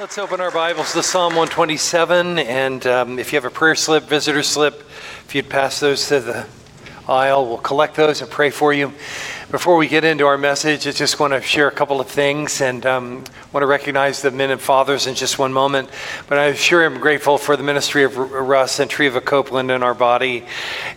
Let's open our Bibles to Psalm 127. And um, if you have a prayer slip, visitor slip, if you'd pass those to the aisle, we'll collect those and pray for you. Before we get into our message, I just want to share a couple of things and um, want to recognize the men and fathers in just one moment. But I sure am grateful for the ministry of Russ and Treva Copeland in our body.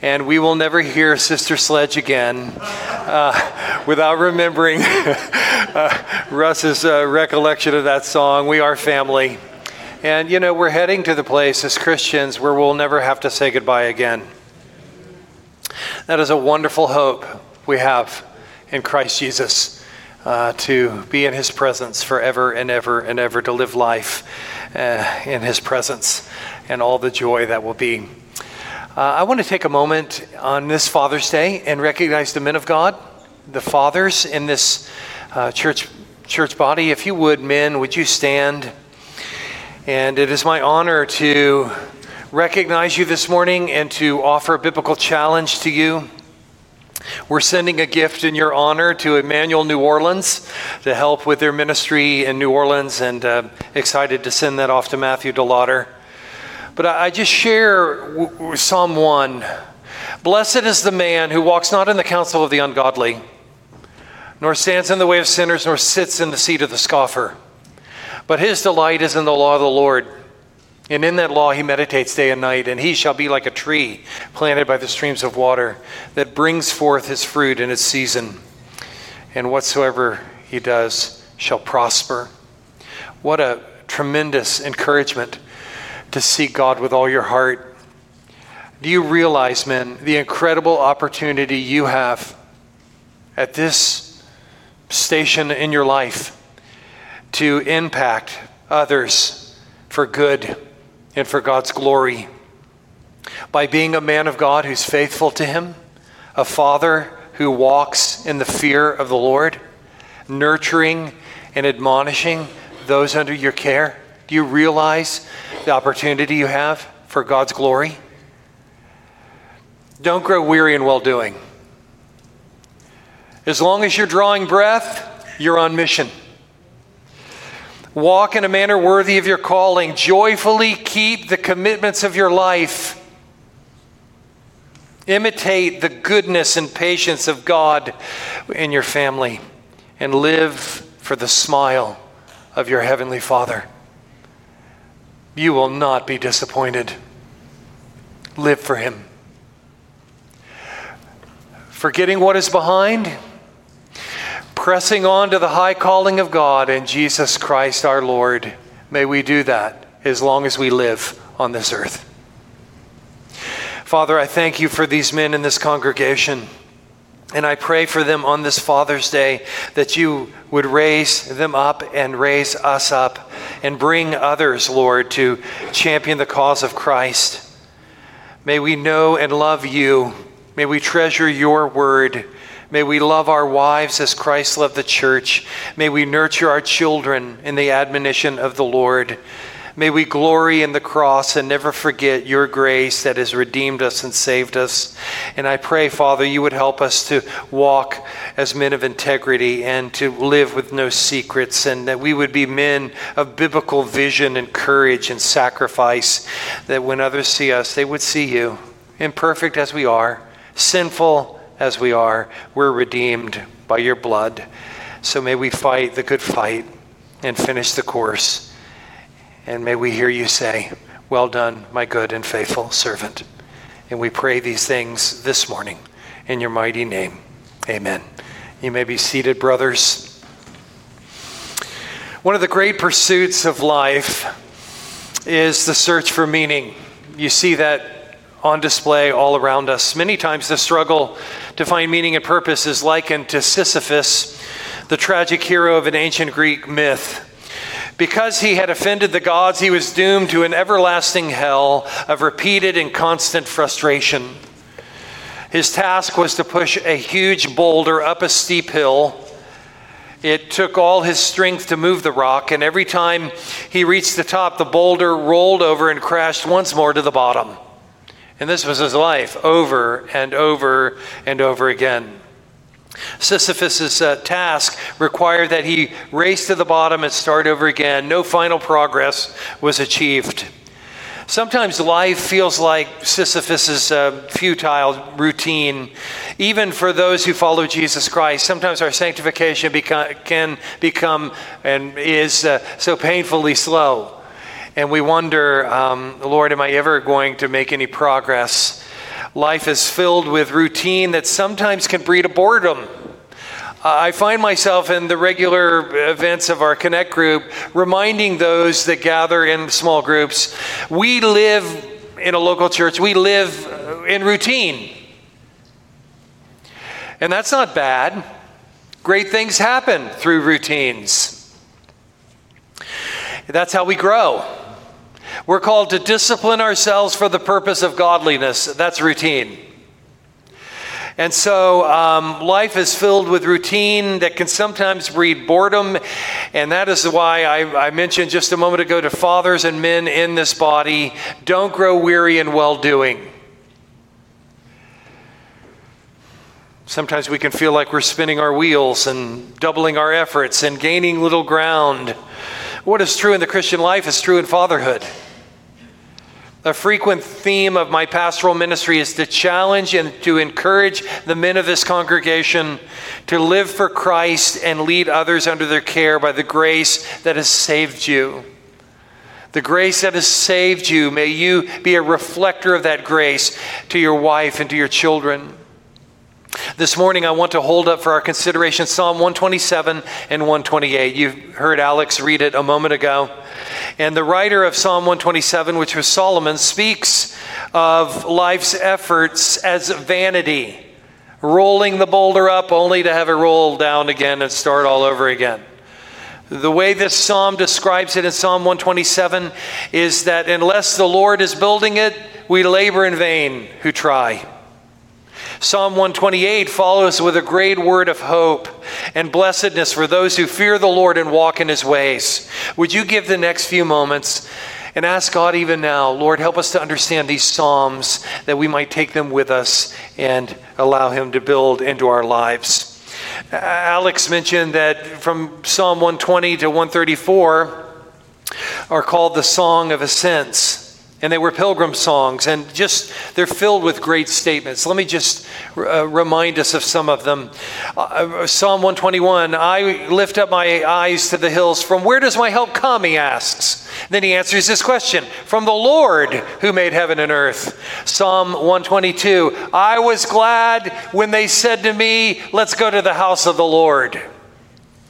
And we will never hear Sister Sledge again uh, without remembering uh, Russ's uh, recollection of that song, We Are Family. And, you know, we're heading to the place as Christians where we'll never have to say goodbye again. That is a wonderful hope we have in Christ Jesus uh, to be in his presence forever and ever and ever, to live life uh, in his presence and all the joy that will be. Uh, I want to take a moment on this Father's Day and recognize the men of God, the fathers in this uh, church, church body. If you would, men, would you stand? And it is my honor to recognize you this morning and to offer a biblical challenge to you. We're sending a gift in your honor to Emmanuel New Orleans to help with their ministry in New Orleans, and uh, excited to send that off to Matthew DeLauder. But I, I just share w- w- Psalm 1. Blessed is the man who walks not in the counsel of the ungodly, nor stands in the way of sinners, nor sits in the seat of the scoffer. But his delight is in the law of the Lord and in that law he meditates day and night, and he shall be like a tree planted by the streams of water that brings forth his fruit in its season. And whatsoever he does shall prosper. What a tremendous encouragement to seek God with all your heart. Do you realize, men, the incredible opportunity you have at this station in your life to impact others for good? And for God's glory. By being a man of God who's faithful to Him, a father who walks in the fear of the Lord, nurturing and admonishing those under your care. Do you realize the opportunity you have for God's glory? Don't grow weary in well doing. As long as you're drawing breath, you're on mission. Walk in a manner worthy of your calling. Joyfully keep the commitments of your life. Imitate the goodness and patience of God in your family and live for the smile of your Heavenly Father. You will not be disappointed. Live for Him. Forgetting what is behind pressing on to the high calling of God in Jesus Christ our Lord. May we do that as long as we live on this earth. Father, I thank you for these men in this congregation. And I pray for them on this Father's Day that you would raise them up and raise us up and bring others, Lord, to champion the cause of Christ. May we know and love you. May we treasure your word. May we love our wives as Christ loved the church. May we nurture our children in the admonition of the Lord. May we glory in the cross and never forget your grace that has redeemed us and saved us. And I pray, Father, you would help us to walk as men of integrity and to live with no secrets, and that we would be men of biblical vision and courage and sacrifice, that when others see us, they would see you, imperfect as we are, sinful as we are, we're redeemed by your blood. So may we fight the good fight and finish the course. And may we hear you say, Well done, my good and faithful servant. And we pray these things this morning in your mighty name. Amen. You may be seated, brothers. One of the great pursuits of life is the search for meaning. You see that on display all around us. Many times, the struggle to find meaning and purpose is likened to Sisyphus, the tragic hero of an ancient Greek myth. Because he had offended the gods, he was doomed to an everlasting hell of repeated and constant frustration. His task was to push a huge boulder up a steep hill. It took all his strength to move the rock, and every time he reached the top, the boulder rolled over and crashed once more to the bottom. And this was his life over and over and over again. Sisyphus's uh, task required that he race to the bottom and start over again. No final progress was achieved. Sometimes life feels like Sisyphus's uh, futile routine, even for those who follow Jesus Christ. Sometimes our sanctification can become and is uh, so painfully slow. And we wonder, um, Lord, am I ever going to make any progress? Life is filled with routine that sometimes can breed a boredom. I find myself in the regular events of our Connect group reminding those that gather in small groups we live in a local church, we live in routine. And that's not bad. Great things happen through routines. That's how we grow. We're called to discipline ourselves for the purpose of godliness. That's routine. And so um, life is filled with routine that can sometimes breed boredom. And that is why I, I mentioned just a moment ago to fathers and men in this body don't grow weary in well doing. Sometimes we can feel like we're spinning our wheels and doubling our efforts and gaining little ground. What is true in the Christian life is true in fatherhood. A frequent theme of my pastoral ministry is to challenge and to encourage the men of this congregation to live for Christ and lead others under their care by the grace that has saved you. The grace that has saved you, may you be a reflector of that grace to your wife and to your children. This morning, I want to hold up for our consideration Psalm 127 and 128. You heard Alex read it a moment ago. And the writer of Psalm 127, which was Solomon, speaks of life's efforts as vanity, rolling the boulder up only to have it roll down again and start all over again. The way this psalm describes it in Psalm 127 is that unless the Lord is building it, we labor in vain who try. Psalm 128 follows with a great word of hope and blessedness for those who fear the Lord and walk in his ways. Would you give the next few moments and ask God even now, Lord, help us to understand these Psalms that we might take them with us and allow him to build into our lives. Alex mentioned that from Psalm 120 to 134 are called the Song of Ascents and they were pilgrim songs and just they're filled with great statements. Let me just uh, remind us of some of them. Uh, psalm 121 i lift up my eyes to the hills. From where does my help come? he asks. Then he answers this question from the lord who made heaven and earth. Psalm 122 i was glad when they said to me let's go to the house of the lord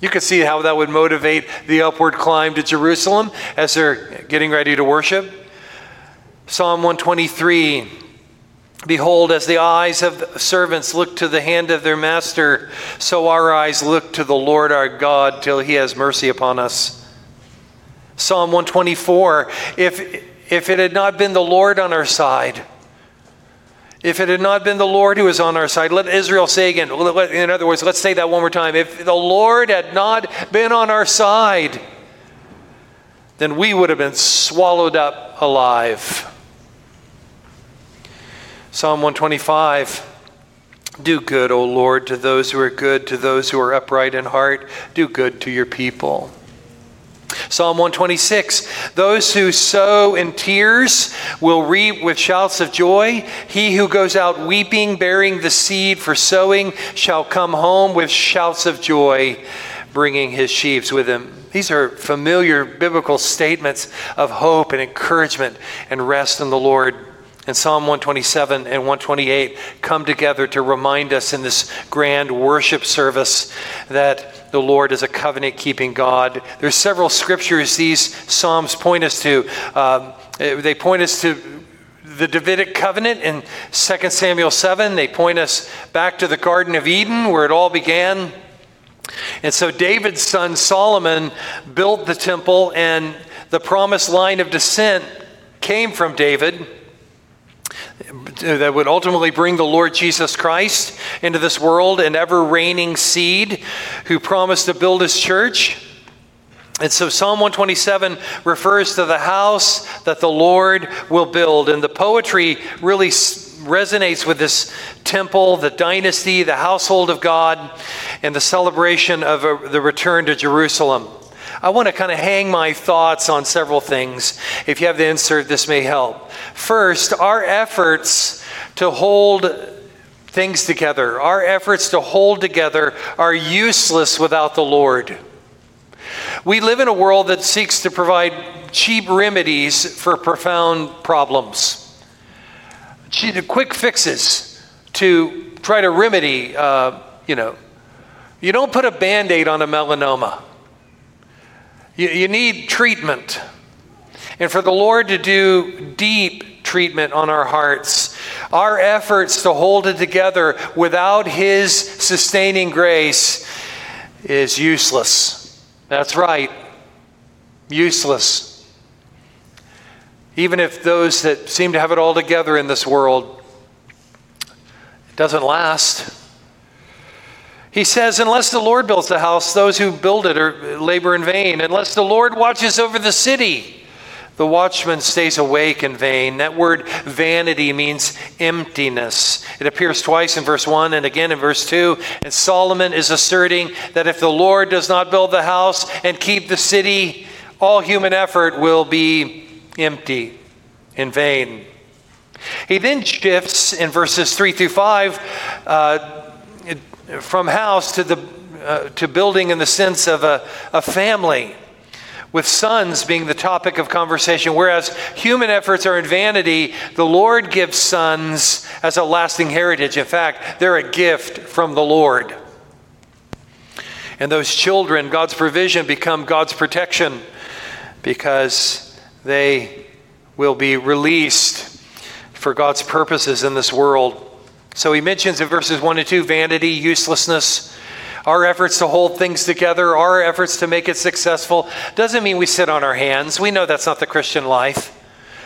you can see how that would motivate the upward climb to Jerusalem as they're getting ready to worship. Psalm 123 Behold, as the eyes of servants look to the hand of their master, so our eyes look to the Lord our God till he has mercy upon us. Psalm 124 If, if it had not been the Lord on our side, if it had not been the Lord who was on our side, let Israel say again, in other words, let's say that one more time. If the Lord had not been on our side, then we would have been swallowed up alive. Psalm 125 Do good, O Lord, to those who are good, to those who are upright in heart. Do good to your people. Psalm 126 Those who sow in tears will reap with shouts of joy. He who goes out weeping, bearing the seed for sowing, shall come home with shouts of joy, bringing his sheaves with him. These are familiar biblical statements of hope and encouragement and rest in the Lord and Psalm 127 and 128 come together to remind us in this grand worship service that the Lord is a covenant keeping God. There's several scriptures these Psalms point us to. Um, they point us to the Davidic covenant in 2 Samuel 7. They point us back to the Garden of Eden where it all began. And so David's son Solomon built the temple, and the promised line of descent came from David that would ultimately bring the Lord Jesus Christ into this world, an ever reigning seed who promised to build his church. And so Psalm 127 refers to the house that the Lord will build. And the poetry really resonates with this temple, the dynasty, the household of God, and the celebration of a, the return to Jerusalem. I want to kind of hang my thoughts on several things. If you have the insert, this may help. First, our efforts to hold things together, our efforts to hold together are useless without the Lord. We live in a world that seeks to provide cheap remedies for profound problems, quick fixes to try to remedy, uh, you know. You don't put a band aid on a melanoma, you, you need treatment. And for the Lord to do deep treatment on our hearts, our efforts to hold it together without His sustaining grace is useless. That's right. Useless. Even if those that seem to have it all together in this world, it doesn't last. He says, Unless the Lord builds the house, those who build it are labor in vain. Unless the Lord watches over the city, the watchman stays awake in vain. That word vanity means emptiness. It appears twice in verse 1 and again in verse 2. And Solomon is asserting that if the Lord does not build the house and keep the city, all human effort will be empty, in vain. He then shifts in verses 3 through 5 uh, from house to, the, uh, to building in the sense of a, a family with sons being the topic of conversation. Whereas human efforts are in vanity, the Lord gives sons as a lasting heritage. In fact, they're a gift from the Lord. And those children, God's provision, become God's protection because they will be released for God's purposes in this world. So he mentions in verses 1 and 2 vanity, uselessness, our efforts to hold things together, our efforts to make it successful, doesn't mean we sit on our hands. We know that's not the Christian life.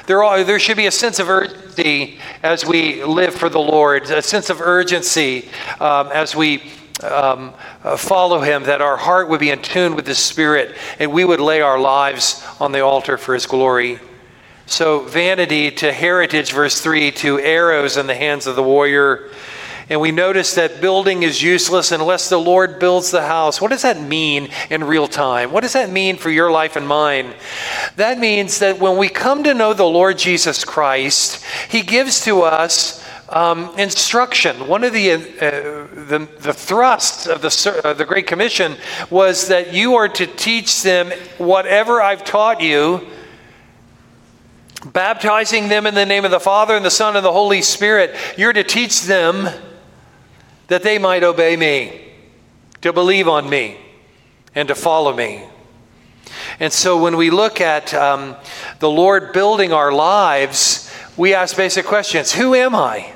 There, are, there should be a sense of urgency as we live for the Lord, a sense of urgency um, as we um, uh, follow Him, that our heart would be in tune with His Spirit and we would lay our lives on the altar for His glory. So, vanity to heritage, verse 3, to arrows in the hands of the warrior. And we notice that building is useless unless the Lord builds the house. What does that mean in real time? What does that mean for your life and mine? That means that when we come to know the Lord Jesus Christ, He gives to us um, instruction. One of the, uh, the, the, thrusts of the, uh, the Great Commission was that you are to teach them whatever I've taught you baptizing them in the name of the Father and the Son and the Holy Spirit. You're to teach them that they might obey me, to believe on me, and to follow me. And so when we look at um, the Lord building our lives, we ask basic questions Who am I?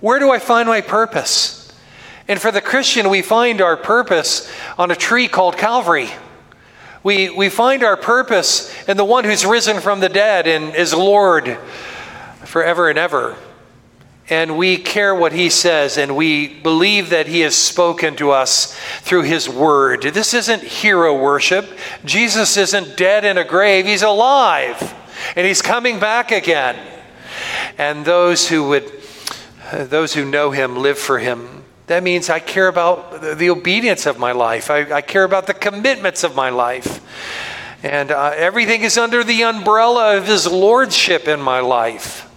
Where do I find my purpose? And for the Christian, we find our purpose on a tree called Calvary. We, we find our purpose in the one who's risen from the dead and is Lord forever and ever and we care what he says, and we believe that he has spoken to us through his word. This isn't hero worship. Jesus isn't dead in a grave, he's alive, and he's coming back again. And those who would uh, those who know him live for him. That means I care about the obedience of my life. I, I care about the commitments of my life. And uh, everything is under the umbrella of his lordship in my life.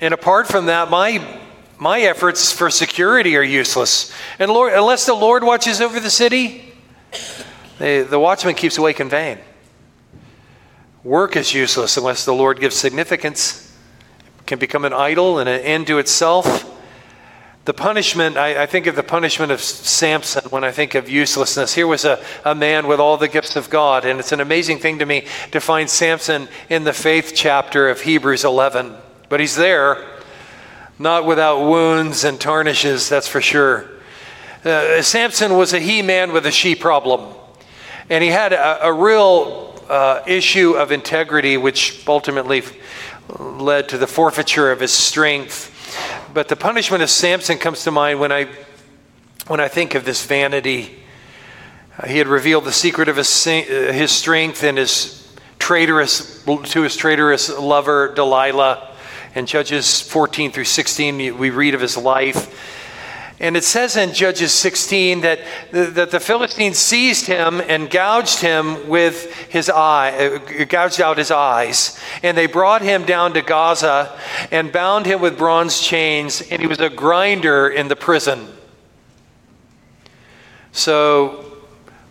And apart from that, my my efforts for security are useless. And Lord, unless the Lord watches over the city, the, the watchman keeps awake in vain. Work is useless unless the Lord gives significance. It can become an idol and an end to itself. The punishment, I, I, think of the punishment of Samson when I think of uselessness. Here was a, a man with all the gifts of God, and it's an amazing thing to me to find Samson in the faith chapter of Hebrews 11. But he's there, not without wounds and tarnishes, that's for sure. Uh, Samson was a he man with a she problem. And he had a, a real uh, issue of integrity, which ultimately led to the forfeiture of his strength. But the punishment of Samson comes to mind when I, when I think of this vanity. Uh, he had revealed the secret of his, uh, his strength and his traitorous, to his traitorous lover, Delilah. In Judges 14 through 16, we read of his life. And it says in Judges 16 that the, that the Philistines seized him and gouged him with his eye, uh, gouged out his eyes. And they brought him down to Gaza and bound him with bronze chains, and he was a grinder in the prison. So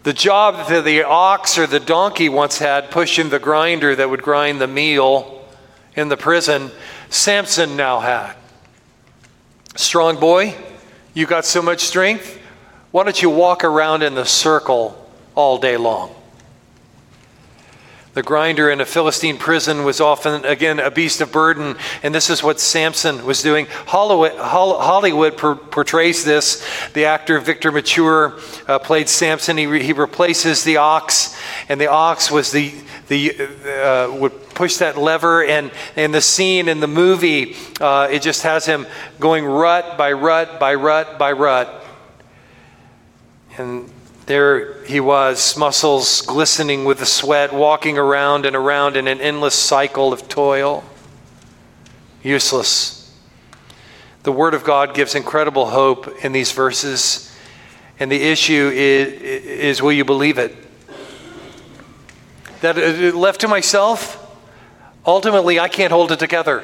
the job that the ox or the donkey once had, pushing the grinder that would grind the meal in the prison, Samson now had. Strong boy you got so much strength? Why don't you walk around in the circle all day long? The grinder in a Philistine prison was often, again, a beast of burden, and this is what Samson was doing. Hollywood, Hollywood portrays this. The actor Victor Mature uh, played Samson. He, re- he replaces the ox, and the ox was the, the uh, would push that lever, and in the scene in the movie, uh, it just has him going rut by rut by rut by rut. And there he was, muscles glistening with the sweat, walking around and around in an endless cycle of toil. Useless. The Word of God gives incredible hope in these verses. And the issue is, is will you believe it? That uh, left to myself, Ultimately, I can't hold it together.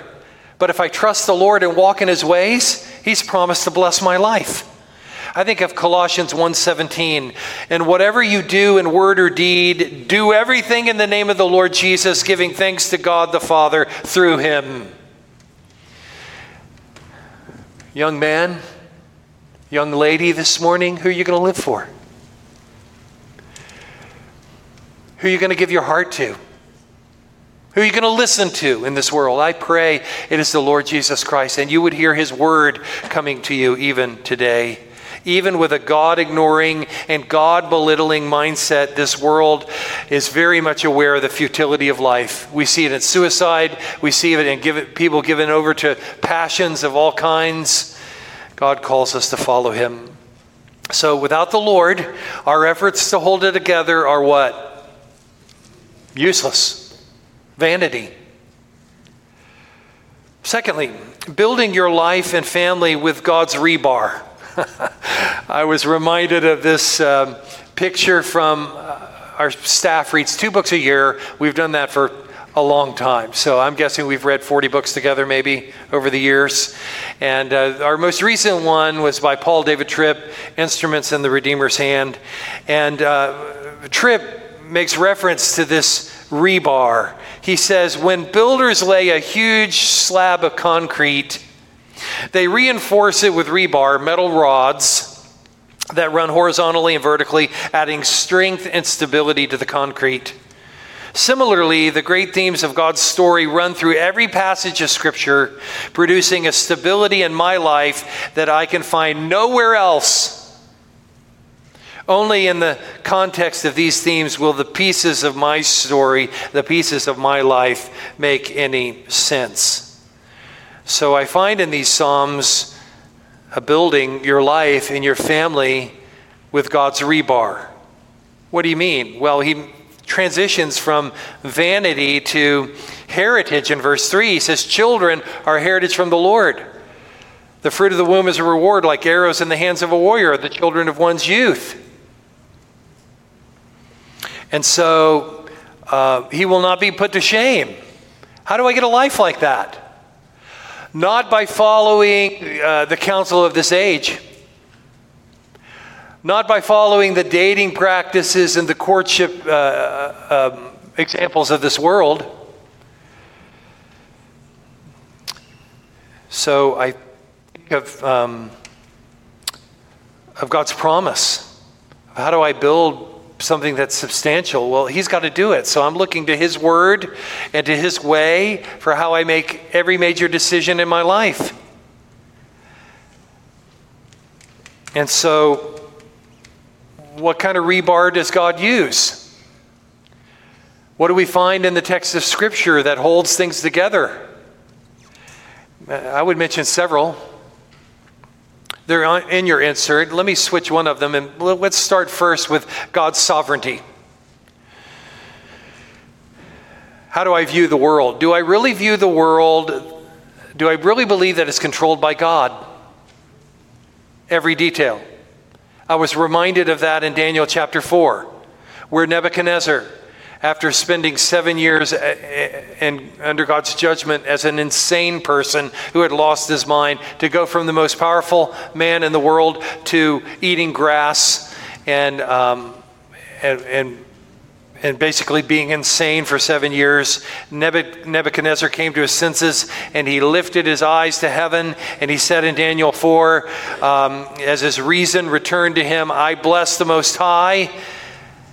But if I trust the Lord and walk in his ways, he's promised to bless my life. I think of Colossians 1:17, and whatever you do in word or deed, do everything in the name of the Lord Jesus, giving thanks to God the Father through him. Young man, young lady this morning, who are you going to live for? Who are you going to give your heart to? Who are you going to listen to in this world? I pray it is the Lord Jesus Christ, and you would hear his word coming to you even today. Even with a God ignoring and God belittling mindset, this world is very much aware of the futility of life. We see it in suicide, we see it in give it, people given over to passions of all kinds. God calls us to follow him. So without the Lord, our efforts to hold it together are what? Useless vanity. Secondly, building your life and family with God's rebar. I was reminded of this um, picture from uh, our staff reads two books a year. We've done that for a long time. So I'm guessing we've read 40 books together maybe over the years. And uh, our most recent one was by Paul David Tripp, Instruments in the Redeemer's Hand. And uh, Tripp makes reference to this rebar he says, when builders lay a huge slab of concrete, they reinforce it with rebar, metal rods that run horizontally and vertically, adding strength and stability to the concrete. Similarly, the great themes of God's story run through every passage of Scripture, producing a stability in my life that I can find nowhere else only in the context of these themes will the pieces of my story, the pieces of my life, make any sense. So I find in these Psalms a building your life and your family with God's rebar. What do you mean? Well, he transitions from vanity to heritage in verse 3. He says, Children are heritage from the Lord. The fruit of the womb is a reward, like arrows in the hands of a warrior, the children of one's youth. And so uh, he will not be put to shame. How do I get a life like that? Not by following uh, the counsel of this age, not by following the dating practices and the courtship uh, uh um, examples of this world. So I think of, um, of God's promise. How do I build something that's substantial, well, he's got to do it. So I'm looking to his word and to his way for how I make every major decision in my life. And so, what kind of rebar does God use? What do we find in the text of Scripture that holds things together? Uh, I would mention several. They're in your insert. Let me switch one of them and let's start first with God's sovereignty. How do I view the world? Do I really view the world? Do I really believe that it's controlled by God? Every detail. I was reminded of that in Daniel chapter 4, where Nebuchadnezzar, after spending seven years in, uh, uh, under God's judgment as an insane person who had lost his mind, to go from the most powerful man in the world to eating grass and, um, and, and and basically being insane for seven years, Nebuchadnezzar came to his senses and he lifted his eyes to heaven and he said in Daniel 4, um, as his reason returned to him, I bless the Most High,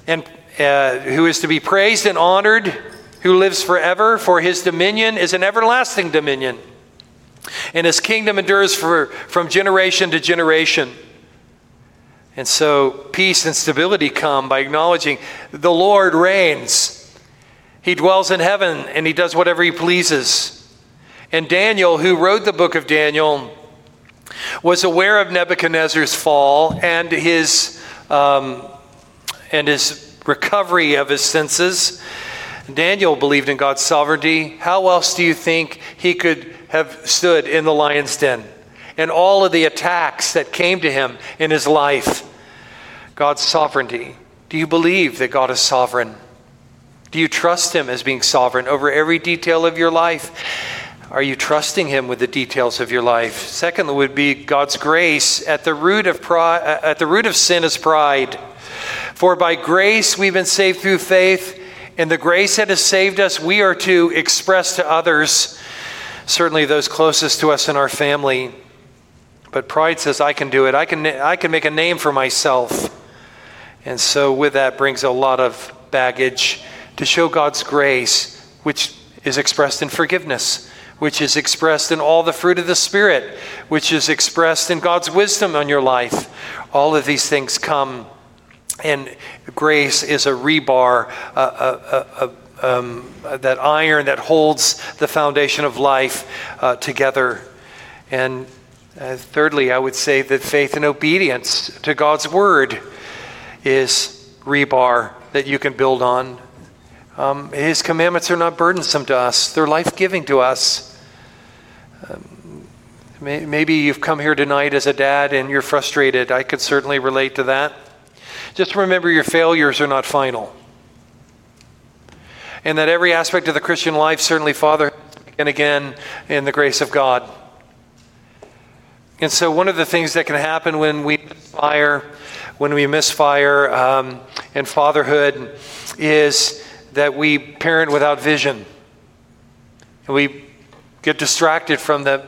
and uh, who is to be praised and honored, who lives forever, for his dominion is an everlasting dominion, and his kingdom endures for, from generation to generation. And so peace and stability come by acknowledging the Lord reigns. He dwells in heaven and he does whatever he pleases. And Daniel, who wrote the book of Daniel, was aware of Nebuchadnezzar's fall and his, um, and his recovery of his senses. Daniel believed in God's sovereignty. How else do you think he could have stood in the lion's den? And all of the attacks that came to him in his life. God's sovereignty? Do you believe that God is sovereign? Do you trust Him as being sovereign over every detail of your life? Are you trusting Him with the details of your life? Secondly, would be God's grace. At the root of pride, at the root of sin is pride. For by grace we've been saved through faith, and the grace that has saved us, we are to express to others, certainly those closest to us in our family. But pride says, I can do it. I can, I can make a name for myself. And so, with that, brings a lot of baggage to show God's grace, which is expressed in forgiveness, which is expressed in all the fruit of the Spirit, which is expressed in God's wisdom on your life. All of these things come, and grace is a rebar, a, a, a, um, that iron that holds the foundation of life uh, together. And uh, thirdly, I would say that faith and obedience to God's word is rebar that you can build on. Um, his commandments are not burdensome to us, they're life giving to us. Um, may, maybe you've come here tonight as a dad and you're frustrated. I could certainly relate to that. Just remember your failures are not final. And that every aspect of the Christian life, certainly, Father, and again in the grace of God. And so, one of the things that can happen when we fire when we misfire um, in fatherhood is that we parent without vision. And we get distracted from the,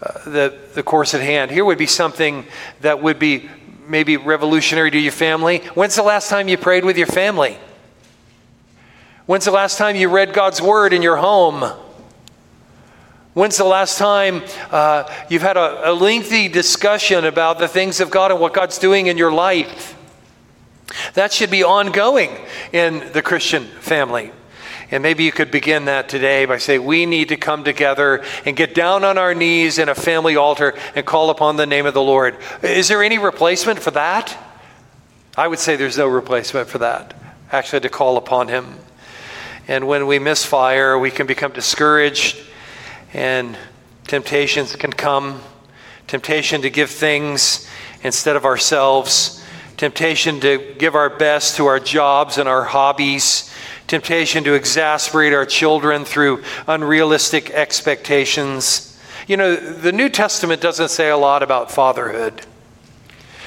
uh, the, the course at hand. Here would be something that would be maybe revolutionary to your family. When's the last time you prayed with your family? When's the last time you read God's word in your home? When's the last time uh, you've had a, a lengthy discussion about the things of God and what God's doing in your life? That should be ongoing in the Christian family. And maybe you could begin that today by saying, We need to come together and get down on our knees in a family altar and call upon the name of the Lord. Is there any replacement for that? I would say there's no replacement for that, actually, to call upon Him. And when we misfire, we can become discouraged and temptations can come temptation to give things instead of ourselves, temptation to give our best to our jobs and our hobbies, temptation to exasperate our children through unrealistic expectations. You know, the New Testament doesn't say a lot about fatherhood.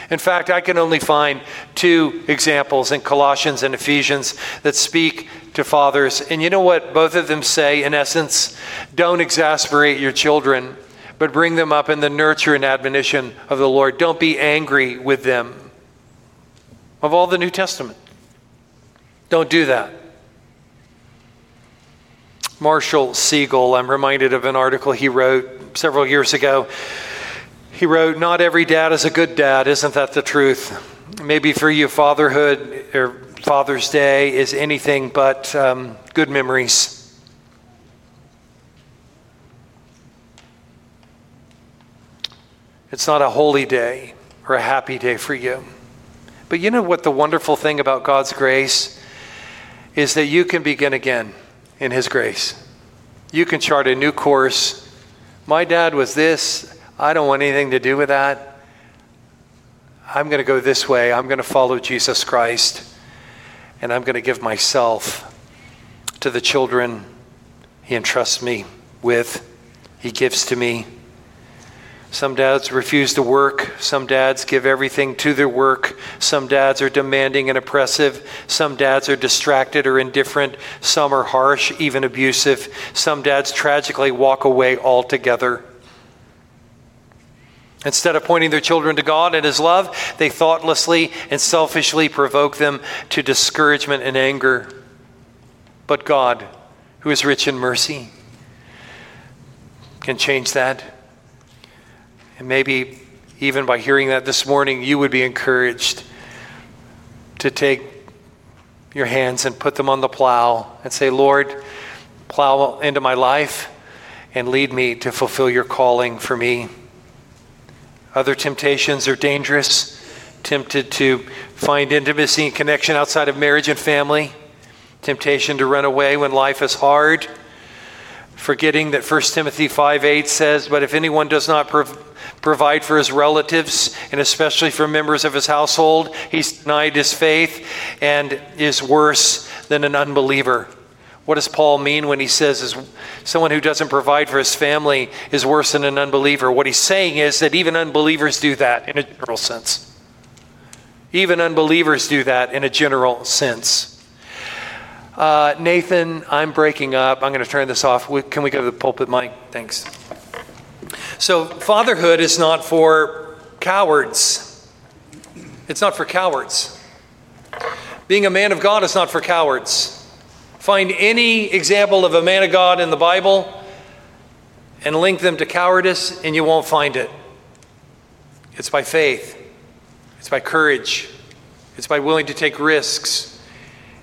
In fact, I can only find two examples in Colossians and Ephesians that speak to fathers. And you know what both of them say, in essence? Don't exasperate your children, but bring them up in the nurture and admonition of the Lord. Don't be angry with them. Of all the New Testament, don't do that. Marshall Segal, I'm reminded of an article he wrote several years ago he wrote, Not every dad is a good dad. Isn't that the truth? Maybe for you, fatherhood or Father's Day is anything but um, good memories. It's not a holy day or a happy day for you. But you know what the wonderful thing about God's grace is that you can begin again in His grace. You can chart a new course My dad was this. I don't want anything to do with that. I'm going to go this way. I'm going to follow Jesus Christ. And I'm going to give myself to the children He entrusts me with, He gives to me. Some dads refuse to work. Some dads give everything to their work. Some dads are demanding and oppressive. Some dads are distracted or indifferent. Some are harsh, even abusive. Some dads tragically walk away altogether. Instead of pointing their children to God and His love, they thoughtlessly and selfishly provoke them to discouragement and anger. But God, who is rich in mercy, can change that. And maybe even by hearing that this morning, you would be encouraged to take your hands and put them on the plow and say, Lord, plow into my life and lead me to fulfill your calling for me. Other temptations are dangerous. Tempted to find intimacy and connection outside of marriage and family. Temptation to run away when life is hard. Forgetting that 1 Timothy 5 8 says, But if anyone does not provide for his relatives, and especially for members of his household, he's denied his faith and is worse than an unbeliever. What does Paul mean when he says is someone who doesn't provide for his family is worse than an unbeliever? What he's saying is that even unbelievers do that in a general sense. Even unbelievers do that in a general sense. Uh, Nathan, I'm breaking up. I'm going to turn this off. Can we go to the pulpit mic? Thanks. So, fatherhood is not for cowards. It's not for cowards. Being a man of God is not for cowards. Find any example of a man of God in the Bible and link them to cowardice, and you won't find it. It's by faith, it's by courage, it's by willing to take risks.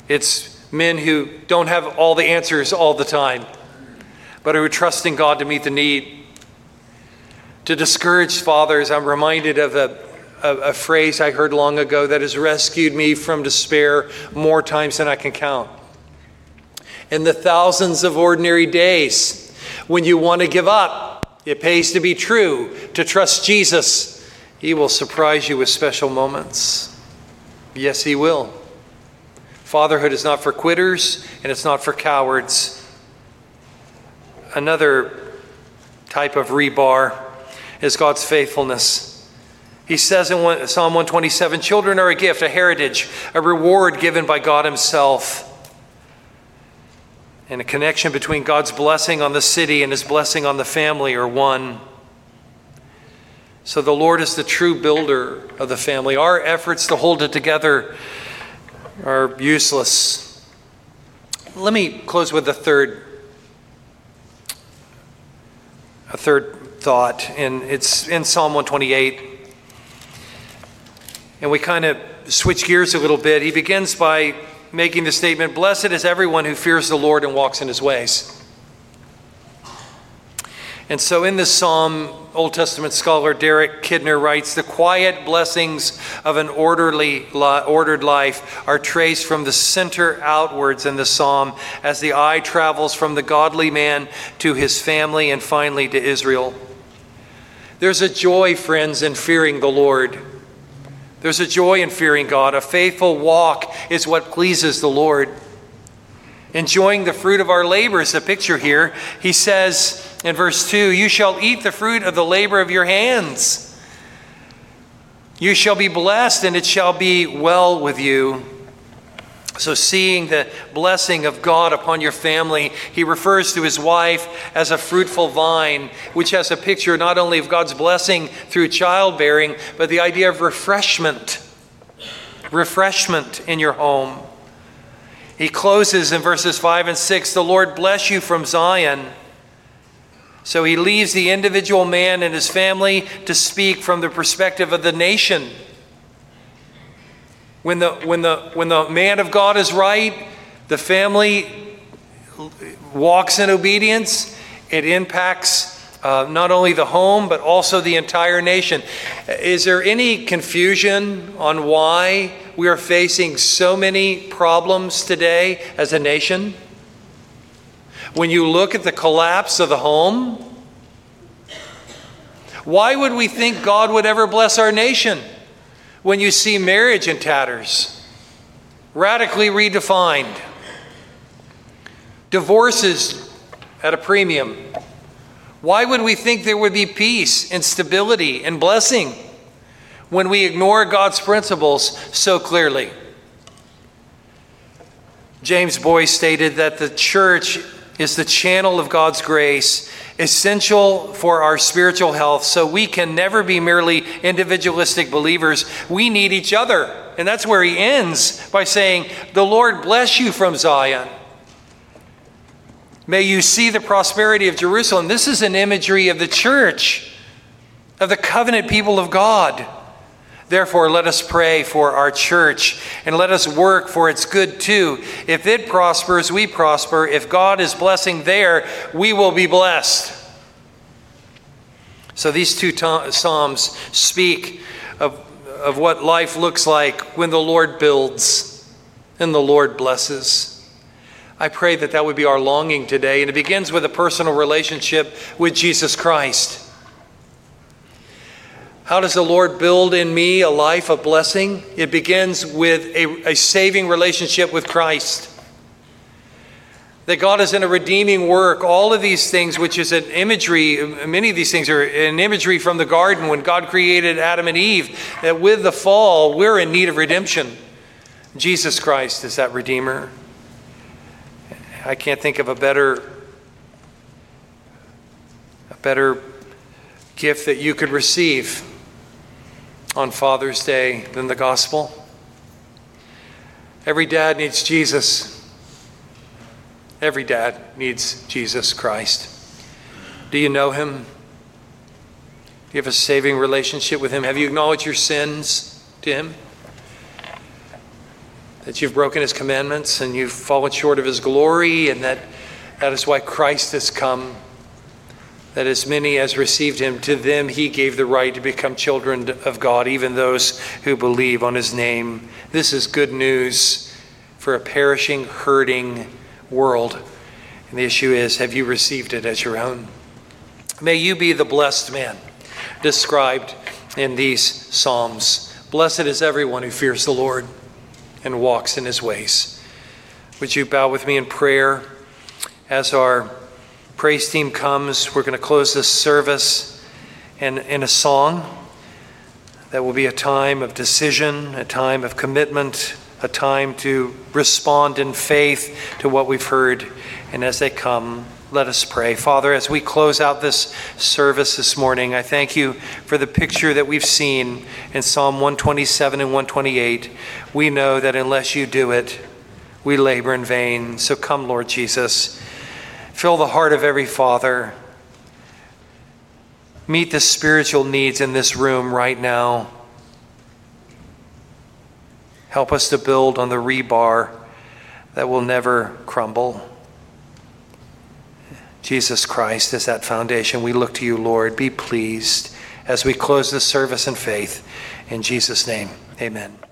It's men who don't have all the answers all the time, but who are trusting God to meet the need. To discourage fathers, I'm reminded of a, a, a phrase I heard long ago that has rescued me from despair more times than I can count in the thousands of ordinary days. When you want to give up, it pays to be true, to trust Jesus. He will surprise you with special moments. Yes, He will. Fatherhood is not for quitters and it's not for cowards. Another type of rebar is God's faithfulness. He says in Psalm 127 Children are a gift, a heritage, a reward given by God Himself and a connection between God's blessing on the city and his blessing on the family are one. So the Lord is the true builder of the family. Our efforts to hold it together are useless. Let me close with a third a third thought and it's in Psalm 128. And we kind of switch gears a little bit. He begins by making the statement Blessed is everyone who fears the Lord and walks in his ways. And so in this psalm, Old Testament scholar Derek Kidner writes The quiet blessings of an orderly, ordered life are traced from the center outwards in the psalm as the eye travels from the godly man to his family and finally to Israel. There's a joy, friends, in fearing the Lord. There's a joy in fearing God. A faithful walk is what pleases the Lord. Enjoying the fruit of our labor is a picture here. He says in verse 2 You shall eat the fruit of the labor of your hands. You shall be blessed, and it shall be well with you. So, seeing the blessing of God upon your family, he refers to his wife as a fruitful vine, which has a picture not only of God's blessing through childbearing, but the idea of refreshment. Refreshment in your home. He closes in verses 5 and 6 The Lord bless you from Zion. So he leaves the individual man and his family to speak from the perspective of the nation when the, when, the, when the man of God is right, the family walks in obedience, it impacts uh, not only the home, but also the entire nation. Is there any confusion on why we are facing so many problems today as a nation? When you look at the collapse of the home, Why would we think God would ever bless our nation when you see marriage in tatters, radically redefined, divorces at a premium? Why would we think there would be peace and stability and blessing when we ignore God's principles so clearly? James Boice stated that the church is the channel of God's grace, essential for our spiritual health, so we can never be merely individualistic believers. We need each other. And that's where he ends by saying, The Lord bless you from Zion. May you see the prosperity of Jerusalem. This is an imagery of the church, of the covenant people of God. Therefore, let us pray for our church and let us work for its good too. If it prospers, we prosper. If God is blessing there, we will be blessed. So these two Psalms speak of, of what life looks like when the Lord builds and the Lord blesses. I pray that that would be our longing today. And it begins with a personal relationship with Jesus Christ. How does the Lord build in me a life of blessing? It begins with a, a, saving relationship with Christ. That God is in a redeeming work. All of these things, which is an imagery, many of these things are an imagery from the garden when God created Adam and Eve, that with the fall, we're in need of redemption. Jesus Christ is that Redeemer. I can't think of a better, a better gift that you could receive on Father's Day than the gospel. Every dad needs Jesus. Every dad needs Jesus Christ. Do you know him? Do you have a saving relationship with him? Have you acknowledged your sins to him? That you've broken his commandments and you've fallen short of his glory, and that that is why Christ has come that as many as received him, to them he gave the right to become children of God, even those who believe on his name. This is good news for a perishing, hurting world. And the issue is have you received it as your own? May you be the blessed man described in these Psalms. Blessed is everyone who fears the Lord and walks in his ways. Would you bow with me in prayer as our praise team comes, we're going to close this service in, in a song that will be a time of decision, a time of commitment, a time to respond in faith to what we've heard. And as they come, let us pray. Father, as we close out this service this morning, I thank you for the picture that we've seen in Psalm 127 and 128. We know that unless you do it, we labor in vain. So come, Lord Jesus. Fill the heart of every father. Meet the spiritual needs in this room right now. Help us to build on the rebar that will never crumble. Jesus Christ is that foundation. We look to you, Lord. Be pleased as we close this service in faith. In Jesus' name, amen.